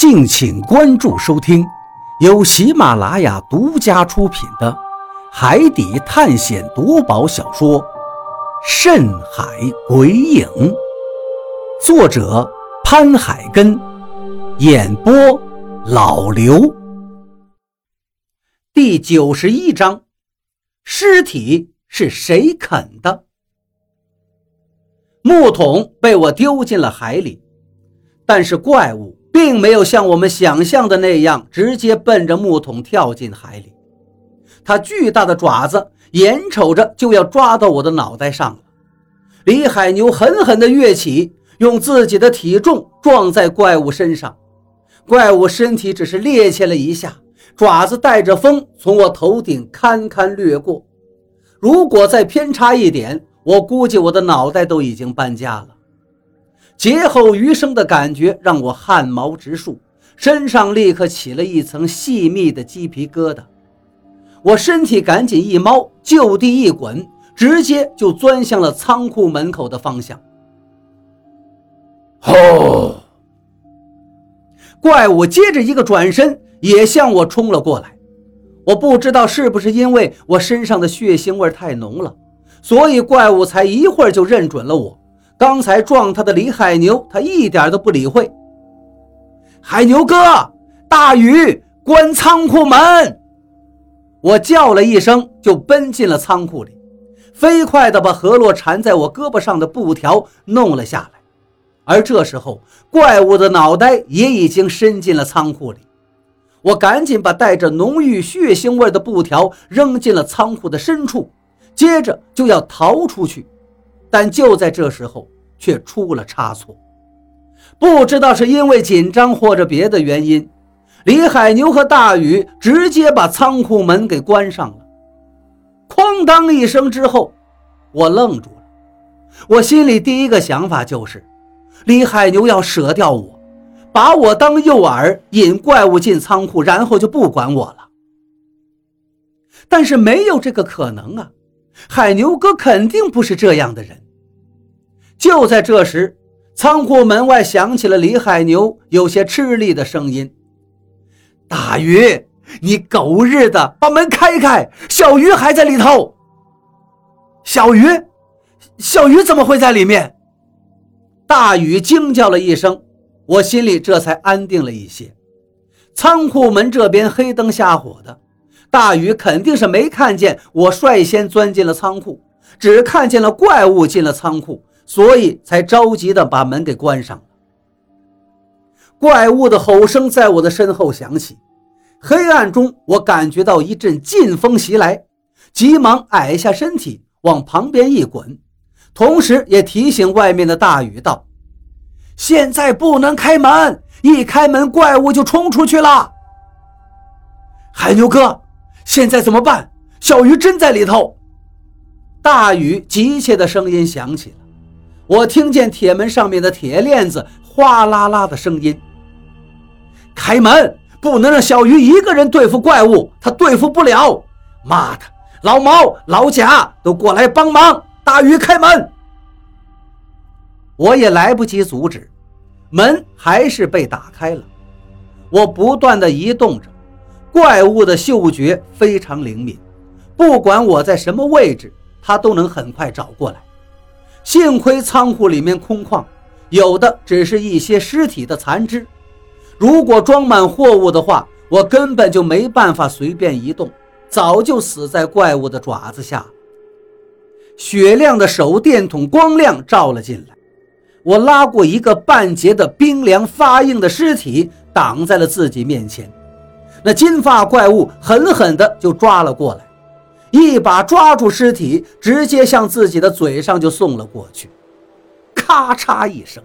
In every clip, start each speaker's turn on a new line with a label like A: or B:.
A: 敬请关注收听，由喜马拉雅独家出品的《海底探险夺宝小说》《深海鬼影》，作者潘海根，演播老刘。第九十一章：尸体是谁啃的？木桶被我丢进了海里，但是怪物。并没有像我们想象的那样直接奔着木桶跳进海里，它巨大的爪子眼瞅着就要抓到我的脑袋上了。李海牛狠狠地跃起，用自己的体重撞在怪物身上，怪物身体只是趔趄了一下，爪子带着风从我头顶堪堪掠过。如果再偏差一点，我估计我的脑袋都已经搬家了。劫后余生的感觉让我汗毛直竖，身上立刻起了一层细密的鸡皮疙瘩。我身体赶紧一猫，就地一滚，直接就钻向了仓库门口的方向。吼！怪物接着一个转身，也向我冲了过来。我不知道是不是因为我身上的血腥味太浓了，所以怪物才一会儿就认准了我。刚才撞他的李海牛，他一点都不理会。海牛哥，大雨，关仓库门！我叫了一声，就奔进了仓库里，飞快地把河洛缠在我胳膊上的布条弄了下来。而这时候，怪物的脑袋也已经伸进了仓库里。我赶紧把带着浓郁血腥味的布条扔进了仓库的深处，接着就要逃出去。但就在这时候，却出了差错。不知道是因为紧张或者别的原因，李海牛和大宇直接把仓库门给关上了。哐当一声之后，我愣住了。我心里第一个想法就是，李海牛要舍掉我，把我当诱饵，引怪物进仓库，然后就不管我了。但是没有这个可能啊！海牛哥肯定不是这样的人。就在这时，仓库门外响起了李海牛有些吃力的声音：“大鱼，你狗日的，把门开开！小鱼还在里头。”小鱼，小鱼怎么会在里面？大禹惊叫了一声，我心里这才安定了一些。仓库门这边黑灯瞎火的。大禹肯定是没看见我率先钻进了仓库，只看见了怪物进了仓库，所以才着急的把门给关上了。怪物的吼声在我的身后响起，黑暗中我感觉到一阵劲风袭来，急忙矮下身体往旁边一滚，同时也提醒外面的大禹道：“现在不能开门，一开门怪物就冲出去了。”海牛哥。现在怎么办？小鱼真在里头！大雨急切的声音响起了，我听见铁门上面的铁链子哗啦啦的声音。开门！不能让小鱼一个人对付怪物，他对付不了。妈的，老毛、老贾都过来帮忙！大鱼开门！我也来不及阻止，门还是被打开了。我不断的移动着。怪物的嗅觉非常灵敏，不管我在什么位置，它都能很快找过来。幸亏仓库里面空旷，有的只是一些尸体的残肢。如果装满货物的话，我根本就没办法随便移动，早就死在怪物的爪子下。雪亮的手电筒光亮照了进来，我拉过一个半截的冰凉发硬的尸体，挡在了自己面前。那金发怪物狠狠地就抓了过来，一把抓住尸体，直接向自己的嘴上就送了过去。咔嚓一声，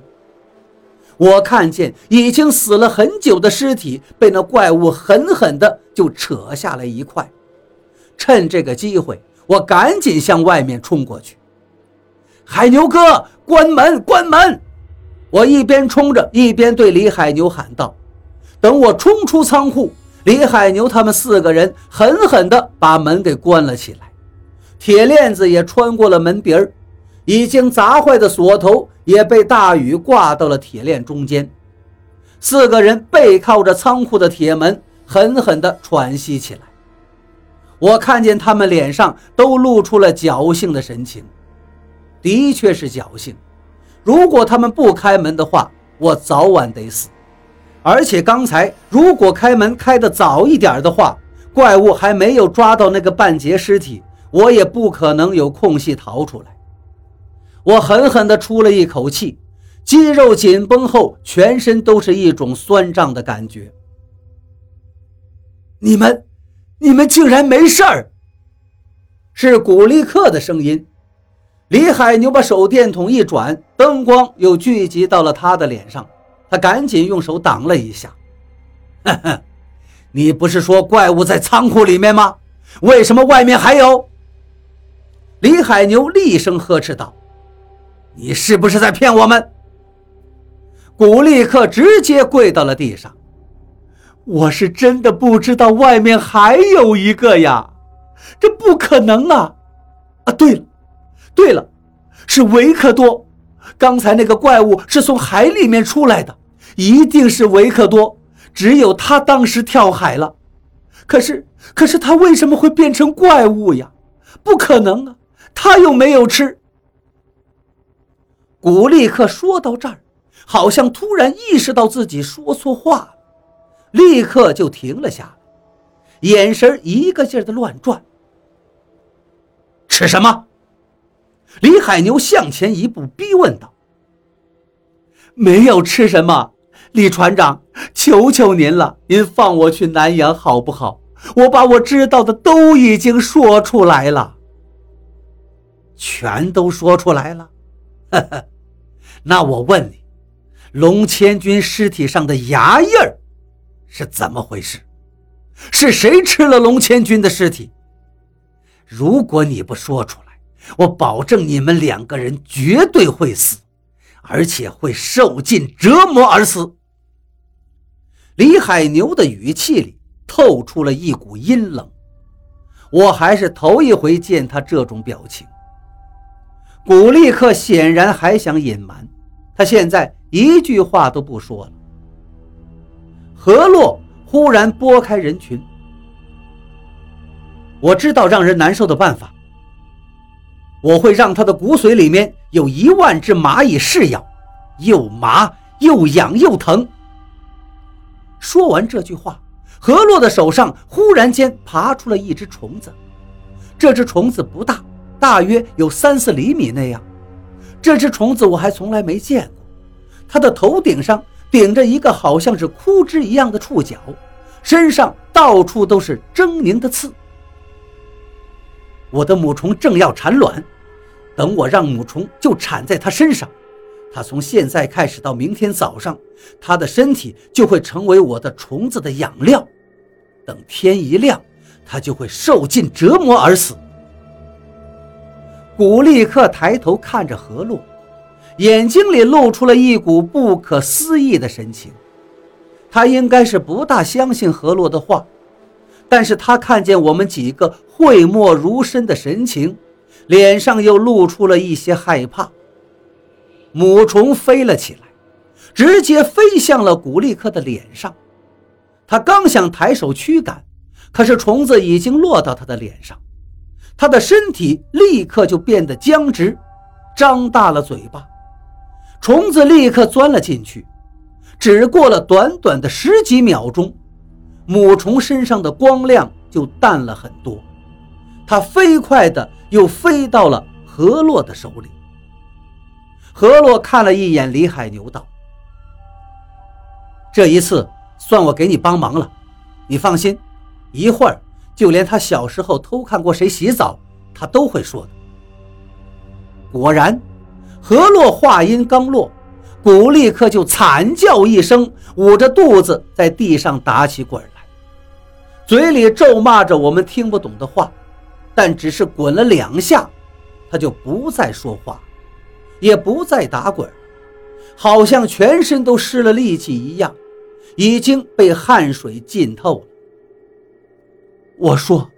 A: 我看见已经死了很久的尸体被那怪物狠狠地就扯下来一块。趁这个机会，我赶紧向外面冲过去。海牛哥，关门，关门！我一边冲着，一边对李海牛喊道：“等我冲出仓库。”李海牛他们四个人狠狠地把门给关了起来，铁链子也穿过了门鼻儿，已经砸坏的锁头也被大雨挂到了铁链中间。四个人背靠着仓库的铁门，狠狠地喘息起来。我看见他们脸上都露出了侥幸的神情，的确是侥幸。如果他们不开门的话，我早晚得死。而且刚才如果开门开得早一点的话，怪物还没有抓到那个半截尸体，我也不可能有空隙逃出来。我狠狠地出了一口气，肌肉紧绷后，全身都是一种酸胀的感觉。你们。你们竟然没事儿！是古力克的声音。李海牛把手电筒一转，灯光又聚集到了他的脸上，他赶紧用手挡了一下。呵呵，你不是说怪物在仓库里面吗？为什么外面还有？李海牛厉声呵斥道：“你是不是在骗我们？”古力克直接跪到了地上。我是真的不知道外面还有一个呀，这不可能啊！啊，对了，对了，是维克多，刚才那个怪物是从海里面出来的，一定是维克多，只有他当时跳海了。可是，可是他为什么会变成怪物呀？不可能啊，他又没有吃。古立克说到这儿，好像突然意识到自己说错话了。立刻就停了下来，眼神一个劲儿的乱转。吃什么？李海牛向前一步，逼问道：“没有吃什么，李船长，求求您了，您放我去南阳好不好？我把我知道的都已经说出来了，全都说出来了。呵呵，那我问你，龙千军尸体上的牙印儿？”是怎么回事？是谁吃了龙千军的尸体？如果你不说出来，我保证你们两个人绝对会死，而且会受尽折磨而死。李海牛的语气里透出了一股阴冷，我还是头一回见他这种表情。古立克显然还想隐瞒，他现在一句话都不说了。何洛忽然拨开人群，我知道让人难受的办法。我会让他的骨髓里面有一万只蚂蚁噬咬，又麻又痒又疼。说完这句话，何洛的手上忽然间爬出了一只虫子。这只虫子不大，大约有三四厘米那样。这只虫子我还从来没见过，它的头顶上。顶着一个好像是枯枝一样的触角，身上到处都是狰狞的刺。我的母虫正要产卵，等我让母虫就产在它身上，他从现在开始到明天早上，他的身体就会成为我的虫子的养料。等天一亮，他就会受尽折磨而死。古立克抬头看着何洛。眼睛里露出了一股不可思议的神情，他应该是不大相信何洛的话，但是他看见我们几个讳莫如深的神情，脸上又露出了一些害怕。母虫飞了起来，直接飞向了古力克的脸上，他刚想抬手驱赶，可是虫子已经落到他的脸上，他的身体立刻就变得僵直，张大了嘴巴。虫子立刻钻了进去，只过了短短的十几秒钟，母虫身上的光亮就淡了很多。它飞快地又飞到了河洛的手里。何洛看了一眼李海牛，道：“这一次算我给你帮忙了，你放心，一会儿就连他小时候偷看过谁洗澡，他都会说的。”果然。何洛话音刚落，古立刻就惨叫一声，捂着肚子在地上打起滚来，嘴里咒骂着我们听不懂的话，但只是滚了两下，他就不再说话，也不再打滚，好像全身都失了力气一样，已经被汗水浸透了。我说，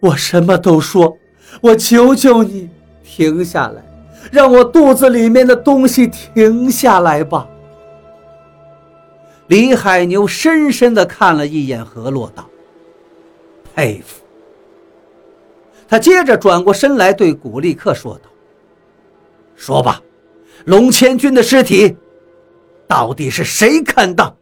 A: 我什么都说，我求求你停下来。让我肚子里面的东西停下来吧！李海牛深深地看了一眼何洛，道：“佩服。”他接着转过身来对古力克说道：“说吧，龙千军的尸体到底是谁砍的？”